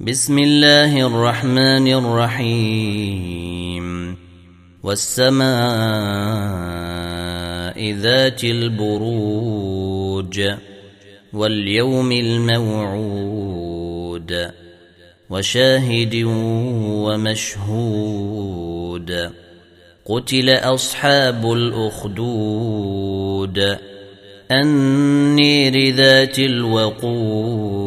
بسم الله الرحمن الرحيم. والسماء ذات البروج واليوم الموعود وشاهد ومشهود. قتل أصحاب الأخدود النير ذات الوقود.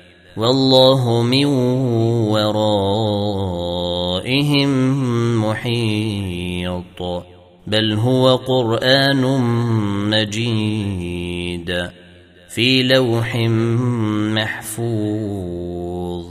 والله من ورائهم محيط. بل هو قرآن مجيد في لوح محفوظ.